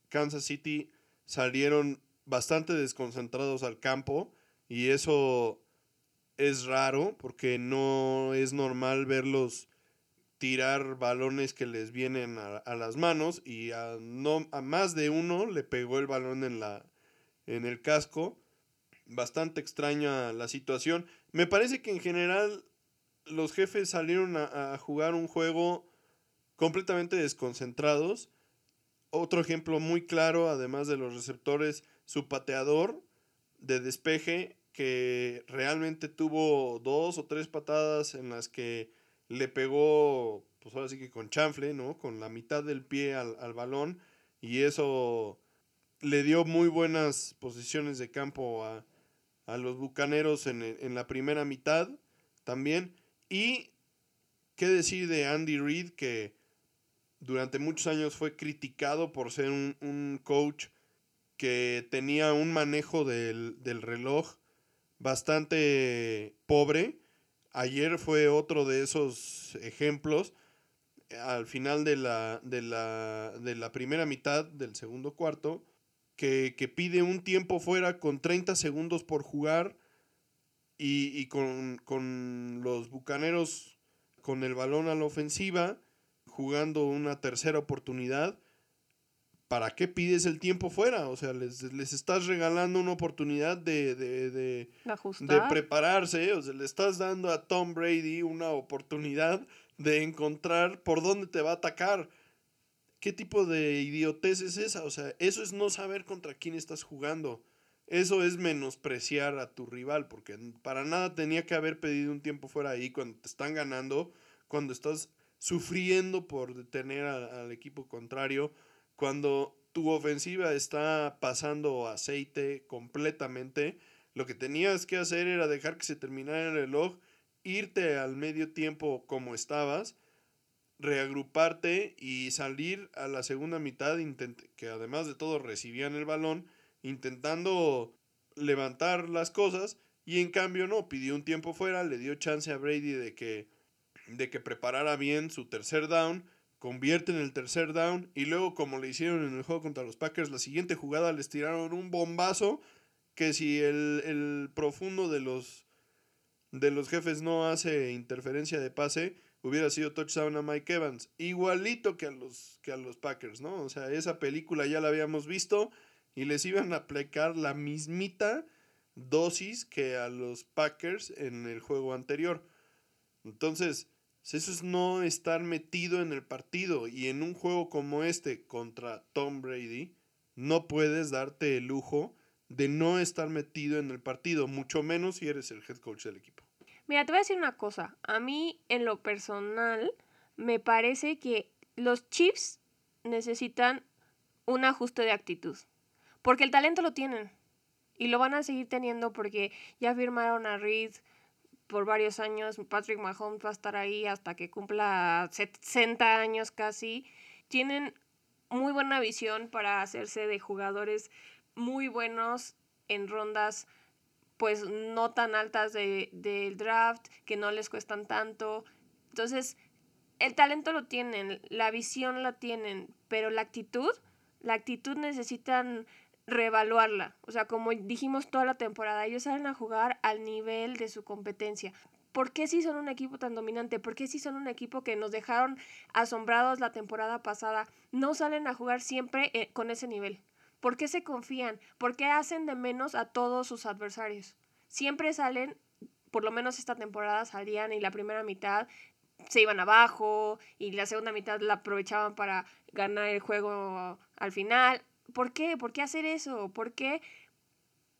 Kansas City salieron bastante desconcentrados al campo y eso es raro porque no es normal verlos tirar balones que les vienen a, a las manos y a, no, a más de uno le pegó el balón en, la, en el casco. Bastante extraña la situación. Me parece que en general los jefes salieron a, a jugar un juego completamente desconcentrados. Otro ejemplo muy claro, además de los receptores, su pateador de despeje, que realmente tuvo dos o tres patadas en las que le pegó, pues ahora sí que con chanfle, ¿no? Con la mitad del pie al, al balón. Y eso le dio muy buenas posiciones de campo a, a los bucaneros en, en la primera mitad también. Y qué decir de Andy Reid, que durante muchos años fue criticado por ser un, un coach que tenía un manejo del, del reloj bastante pobre. Ayer fue otro de esos ejemplos. Al final de la, de la, de la primera mitad del segundo cuarto, que, que pide un tiempo fuera con 30 segundos por jugar y, y con, con los bucaneros con el balón a la ofensiva, jugando una tercera oportunidad. ¿Para qué pides el tiempo fuera? O sea, les, les estás regalando una oportunidad de, de, de, de prepararse. O sea, le estás dando a Tom Brady una oportunidad de encontrar por dónde te va a atacar. ¿Qué tipo de idiotez es esa? O sea, eso es no saber contra quién estás jugando. Eso es menospreciar a tu rival, porque para nada tenía que haber pedido un tiempo fuera ahí cuando te están ganando, cuando estás sufriendo por detener al equipo contrario, cuando tu ofensiva está pasando aceite completamente. Lo que tenías que hacer era dejar que se terminara el reloj, irte al medio tiempo como estabas, reagruparte y salir a la segunda mitad, que además de todo recibían el balón, intentando levantar las cosas y en cambio no, pidió un tiempo fuera, le dio chance a Brady de que, de que preparara bien su tercer down convierten el tercer down y luego como le hicieron en el juego contra los Packers, la siguiente jugada les tiraron un bombazo que si el, el profundo de los, de los jefes no hace interferencia de pase, hubiera sido touchdown a Mike Evans. Igualito que a los, que a los Packers, ¿no? O sea, esa película ya la habíamos visto y les iban a aplicar la mismita dosis que a los Packers en el juego anterior. Entonces, eso es no estar metido en el partido y en un juego como este contra Tom Brady, no puedes darte el lujo de no estar metido en el partido, mucho menos si eres el head coach del equipo. Mira, te voy a decir una cosa. A mí, en lo personal, me parece que los Chiefs necesitan un ajuste de actitud. Porque el talento lo tienen. Y lo van a seguir teniendo porque ya firmaron a Reed por varios años. Patrick Mahomes va a estar ahí hasta que cumpla 60 años casi. Tienen muy buena visión para hacerse de jugadores muy buenos en rondas pues no tan altas del de, draft, que no les cuestan tanto. Entonces, el talento lo tienen, la visión la tienen, pero la actitud, la actitud necesitan reevaluarla. O sea, como dijimos toda la temporada, ellos salen a jugar al nivel de su competencia. ¿Por qué si son un equipo tan dominante? ¿Por qué si son un equipo que nos dejaron asombrados la temporada pasada? No salen a jugar siempre eh, con ese nivel. ¿Por qué se confían? ¿Por qué hacen de menos a todos sus adversarios? Siempre salen, por lo menos esta temporada salían y la primera mitad se iban abajo y la segunda mitad la aprovechaban para ganar el juego al final. ¿Por qué? ¿Por qué hacer eso? ¿Por qué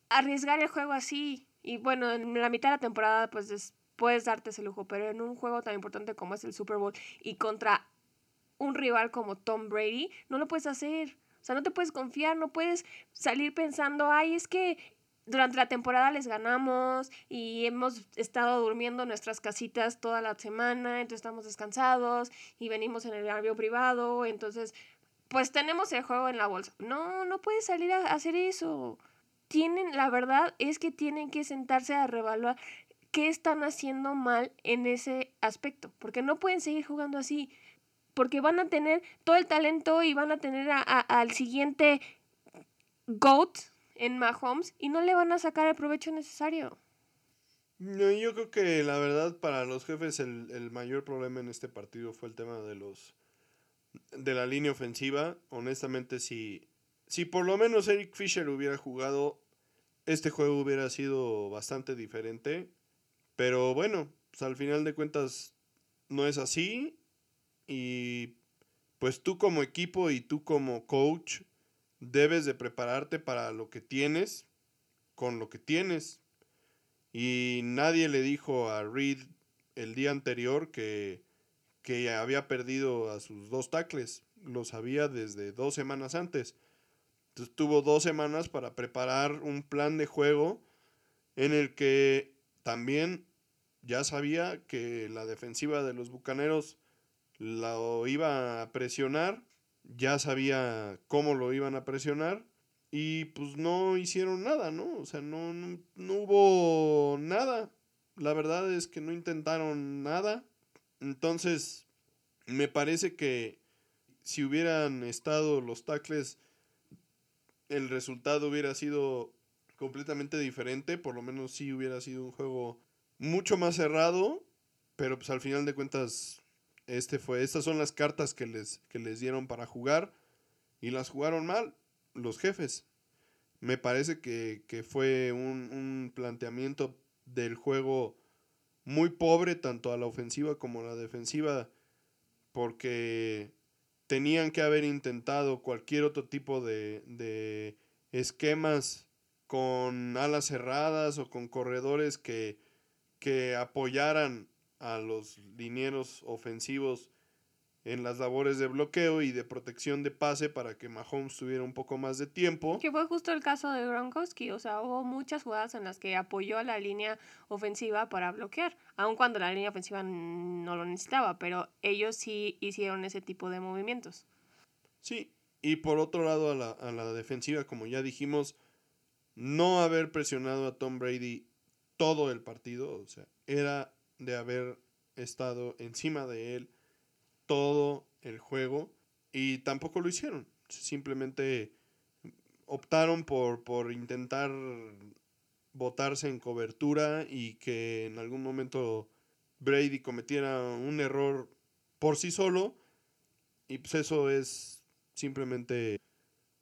arriesgar el juego así? Y bueno, en la mitad de la temporada pues puedes darte ese lujo, pero en un juego tan importante como es el Super Bowl y contra un rival como Tom Brady, no lo puedes hacer. O sea, no te puedes confiar, no puedes salir pensando, ay, es que durante la temporada les ganamos y hemos estado durmiendo en nuestras casitas toda la semana, entonces estamos descansados y venimos en el avión privado, entonces pues tenemos el juego en la bolsa. No, no puedes salir a hacer eso. Tienen, la verdad es que tienen que sentarse a revaluar qué están haciendo mal en ese aspecto, porque no pueden seguir jugando así porque van a tener todo el talento y van a tener al siguiente GOAT en Mahomes y no le van a sacar el provecho necesario. No, yo creo que la verdad para los jefes el, el, mayor problema en este partido fue el tema de los de la línea ofensiva. Honestamente, si, si por lo menos Eric Fisher hubiera jugado, este juego hubiera sido bastante diferente. Pero bueno, pues al final de cuentas no es así. Y pues tú como equipo y tú como coach debes de prepararte para lo que tienes con lo que tienes. Y nadie le dijo a Reed el día anterior que, que había perdido a sus dos tackles. Lo sabía desde dos semanas antes. Entonces tuvo dos semanas para preparar un plan de juego en el que también ya sabía que la defensiva de los Bucaneros lo iba a presionar, ya sabía cómo lo iban a presionar y pues no hicieron nada, ¿no? O sea, no, no, hubo nada. La verdad es que no intentaron nada. Entonces, me parece que si hubieran estado los tackles, el resultado hubiera sido completamente diferente. Por lo menos sí hubiera sido un juego mucho más cerrado. Pero pues al final de cuentas este fue, estas son las cartas que les, que les dieron para jugar y las jugaron mal los jefes. Me parece que, fue un, un, planteamiento del juego muy pobre, tanto a la ofensiva como a la defensiva, porque tenían que haber intentado cualquier otro tipo de, de esquemas con alas cerradas o con corredores que, que apoyaran a los linieros ofensivos en las labores de bloqueo y de protección de pase para que Mahomes tuviera un poco más de tiempo. Que fue justo el caso de Gronkowski, o sea, hubo muchas jugadas en las que apoyó a la línea ofensiva para bloquear, aun cuando la línea ofensiva no lo necesitaba, pero ellos sí hicieron ese tipo de movimientos. Sí, y por otro lado a la, a la defensiva, como ya dijimos, no haber presionado a Tom Brady todo el partido, o sea, era de haber estado encima de él todo el juego y tampoco lo hicieron. Simplemente optaron por, por intentar botarse en cobertura y que en algún momento Brady cometiera un error por sí solo y pues eso es simplemente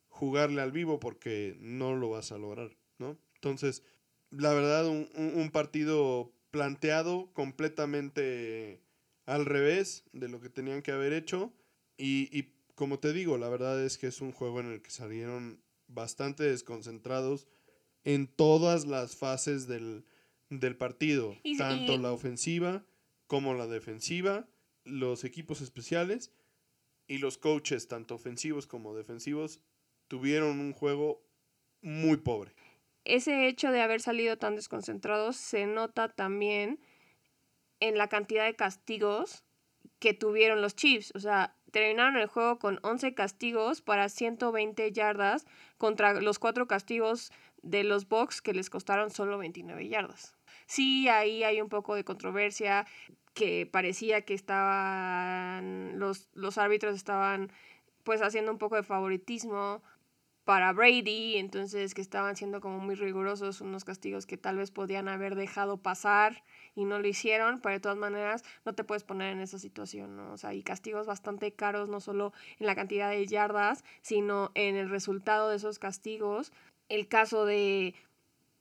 jugarle al vivo porque no lo vas a lograr, ¿no? Entonces, la verdad, un, un partido planteado completamente al revés de lo que tenían que haber hecho y, y como te digo, la verdad es que es un juego en el que salieron bastante desconcentrados en todas las fases del, partido, tanto la ofensiva como la defensiva, los equipos especiales y los coaches, tanto ofensivos como defensivos, tuvieron un juego muy pobre. Ese hecho de haber salido tan desconcentrados se nota también en la cantidad de castigos que tuvieron los Chiefs. O sea, terminaron el juego con 11 castigos para 120 yardas contra los cuatro castigos de los Bucks que les costaron solo 29 yardas. Sí, ahí hay un poco de controversia que parecía que estaban los, los árbitros estaban pues haciendo un poco de favoritismo para Brady, entonces que estaban siendo como muy rigurosos, unos castigos que tal vez podían haber dejado pasar y no lo hicieron, pero de todas maneras no te puedes poner en esa situación, ¿no? O sea, hay castigos bastante caros, no solo en la cantidad de yardas, sino en el resultado de esos castigos. El caso de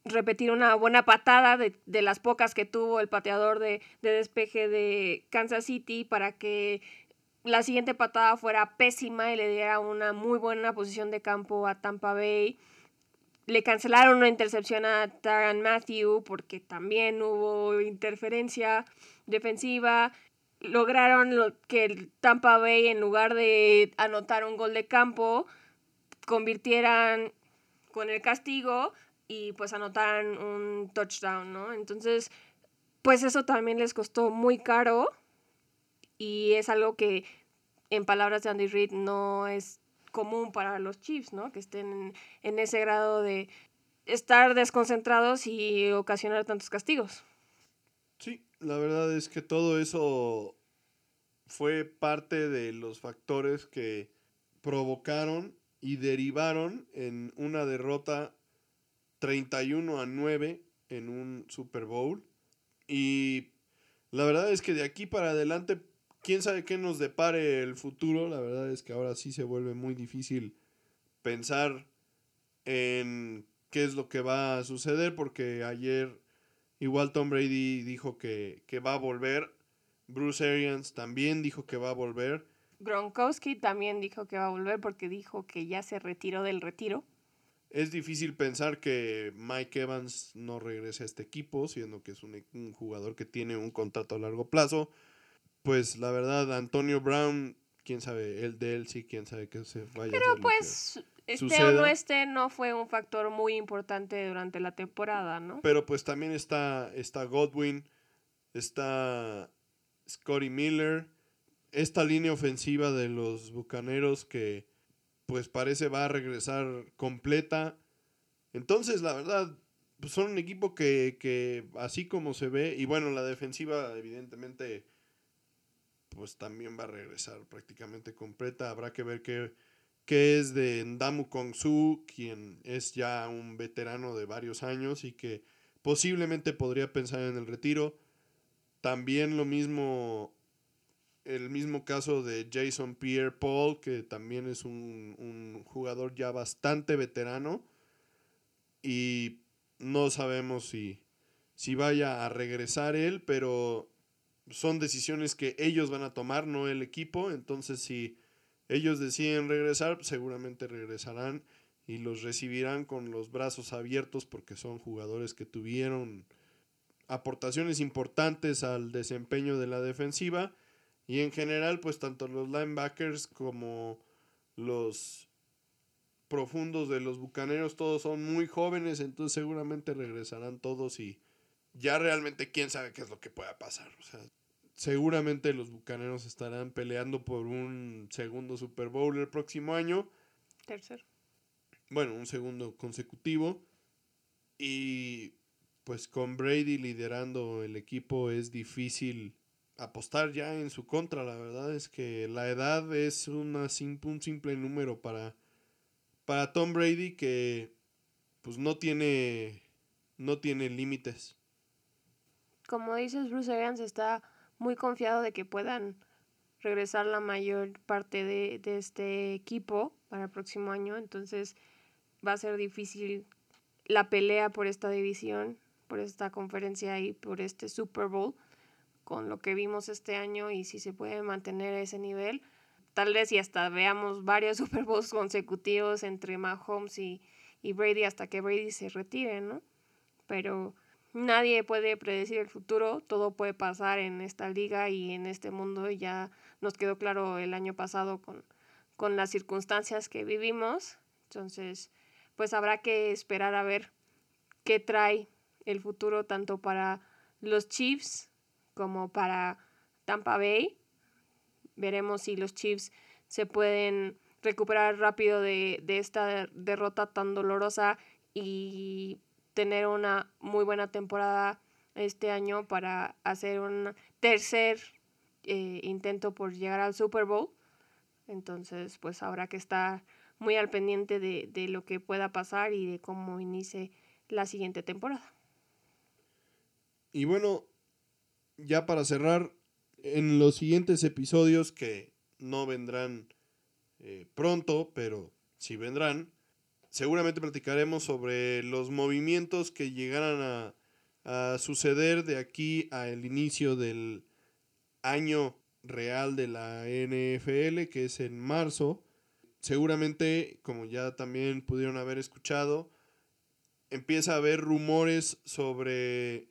repetir una buena patada de, de las pocas que tuvo el pateador de, de despeje de Kansas City para que la siguiente patada fuera pésima y le diera una muy buena posición de campo a Tampa Bay. Le cancelaron una intercepción a Taran Matthew porque también hubo interferencia defensiva. Lograron que el Tampa Bay, en lugar de anotar un gol de campo, convirtieran con el castigo y pues anotaran un touchdown, ¿no? Entonces, pues eso también les costó muy caro y es algo que en palabras de Andy Reid no es común para los Chiefs, ¿no? Que estén en, ese grado de estar desconcentrados y ocasionar tantos castigos. Sí, la verdad es que todo eso fue parte de los factores que provocaron y derivaron en una derrota 31 a 9 en un Super Bowl. Y la verdad es que de aquí para adelante quién sabe qué nos depare el futuro. La verdad es que ahora sí se vuelve muy difícil pensar en qué es lo que va a suceder, porque ayer igual Tom Brady dijo que, va a volver. Bruce Arians también dijo que va a volver. Gronkowski también dijo que va a volver porque dijo que ya se retiró del retiro. Es difícil pensar que Mike Evans no regrese a este equipo, siendo que es un, un jugador que tiene un contrato a largo plazo pues la verdad, Antonio Brown, quién sabe, el de él sí, quién sabe que se vaya Pero a hacer pues, este o no este no fue un factor muy importante durante la temporada, ¿no? Pero pues también está, está Godwin, está Scotty Miller, esta línea ofensiva de los Bucaneros que pues parece va a regresar completa. Entonces, la verdad, pues son un equipo que, que así como se ve, y bueno, la defensiva evidentemente pues también va a regresar prácticamente completa. Habrá que ver qué, qué es de Ndamu Kongsu, quien es ya un veterano de varios años y que posiblemente podría pensar en el retiro. También lo mismo, el mismo caso de Jason Pierre Paul, que también es un, un jugador ya bastante veterano y no sabemos si, si vaya a regresar él, pero son decisiones que ellos van a tomar, no el equipo. Entonces, si ellos deciden regresar, seguramente regresarán y los recibirán con los brazos abiertos porque son jugadores que tuvieron aportaciones importantes al desempeño de la defensiva y en general pues tanto los linebackers como los profundos de los bucaneros todos son muy jóvenes entonces seguramente regresarán todos y ya realmente quién sabe qué es lo que pueda pasar. O sea, seguramente los Bucaneros estarán peleando por un segundo Super Bowl el próximo año. Tercero. Bueno, un segundo consecutivo. Y pues con Brady liderando el equipo es difícil apostar ya en su contra. La verdad es que la edad es una, un simple número para, para Tom Brady que pues no tiene, no tiene límites. Como dices, Bruce Arians está muy confiado de que puedan regresar la mayor parte de, de este equipo para el próximo año. Entonces va a ser difícil la pelea por esta división, por esta conferencia y por este Super Bowl con lo que vimos este año y si se puede mantener ese nivel. Tal vez y hasta veamos varios Super Bowls consecutivos entre Mahomes y, y Brady hasta que Brady se retire, ¿no? Pero nadie puede predecir el futuro, todo puede pasar en esta liga y en este mundo ya nos quedó claro el año pasado con, con las circunstancias que vivimos. Entonces, pues habrá que esperar a ver qué trae el futuro tanto para los Chiefs como para Tampa Bay. Veremos si los Chiefs se pueden recuperar rápido de, de esta derrota tan dolorosa y tener una muy buena temporada este año para hacer un tercer eh, intento por llegar al Super Bowl. Entonces, pues habrá que estar muy al pendiente de, de lo que pueda pasar y de cómo inicie la siguiente temporada. Y bueno, ya para cerrar, en los siguientes episodios que no vendrán eh, pronto, pero sí vendrán, seguramente platicaremos sobre los movimientos que llegaran a, a suceder de aquí al inicio del año real de la NFL, que es en marzo. Seguramente, como ya también pudieron haber escuchado, empieza a haber rumores sobre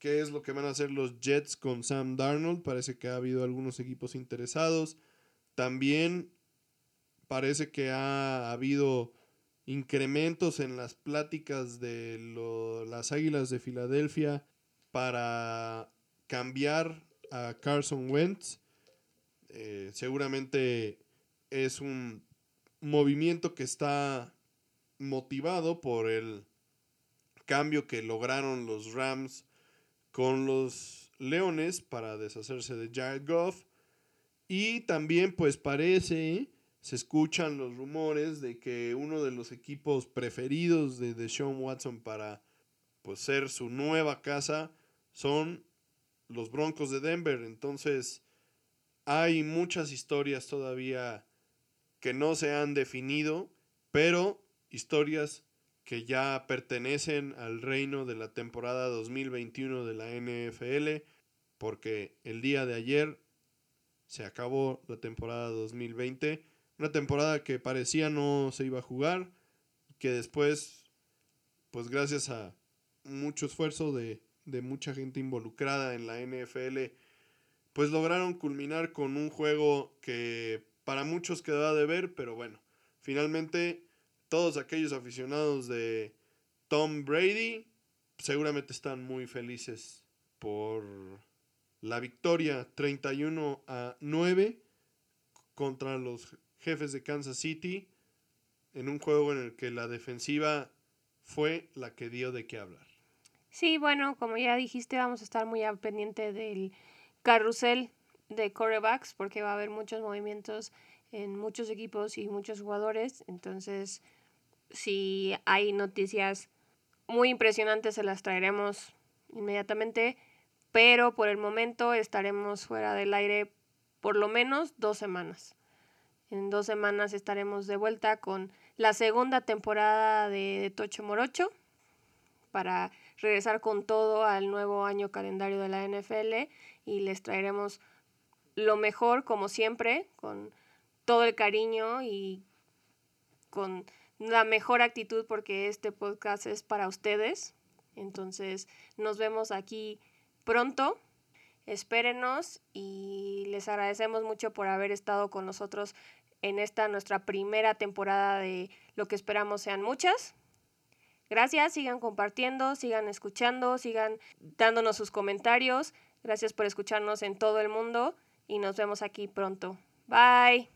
qué es lo que van a hacer los Jets con Sam Darnold. Parece que ha habido algunos equipos interesados. También parece que ha habido incrementos en las pláticas de las Águilas de Filadelfia para cambiar a Carson Wentz. Eh, seguramente es un movimiento que está motivado por el cambio que lograron los Rams con los Leones para deshacerse de Jared Goff. Y también pues parece, se escuchan los rumores de que uno de los equipos preferidos de Deshaun Watson para pues, ser su nueva casa son los Broncos de Denver. Entonces hay muchas historias todavía que no se han definido, pero historias que ya pertenecen al reino de la temporada 2021 de la NFL, porque el día de ayer se acabó la temporada 2020, una temporada que parecía no se iba a jugar, que después, pues gracias a mucho esfuerzo de, de mucha gente involucrada en la NFL, pues lograron culminar con un juego que para muchos quedaba de ver, pero bueno, finalmente todos aquellos aficionados de Tom Brady seguramente están muy felices por la victoria 31 a 9 contra los jefes de Kansas City en un juego en el que la defensiva fue la que dio de qué hablar. Sí, bueno, como ya dijiste, vamos a estar muy al pendiente del carrusel de corebacks porque va a haber muchos movimientos en muchos equipos y muchos jugadores, entonces si hay noticias muy impresionantes, se las traeremos inmediatamente, pero por el momento estaremos fuera del aire por lo menos dos semanas. En dos semanas estaremos de vuelta con la segunda temporada de Tocho Morocho para regresar con todo al nuevo año calendario de la NFL y les traeremos lo mejor como siempre, con todo el cariño y con la mejor actitud porque este podcast es para ustedes. Entonces nos vemos aquí pronto. Espérenos y les agradecemos mucho por haber estado con nosotros en esta nuestra primera temporada de lo que esperamos sean muchas. Gracias, sigan compartiendo, sigan escuchando, sigan dándonos sus comentarios. Gracias por escucharnos en todo el mundo y nos vemos aquí pronto. Bye.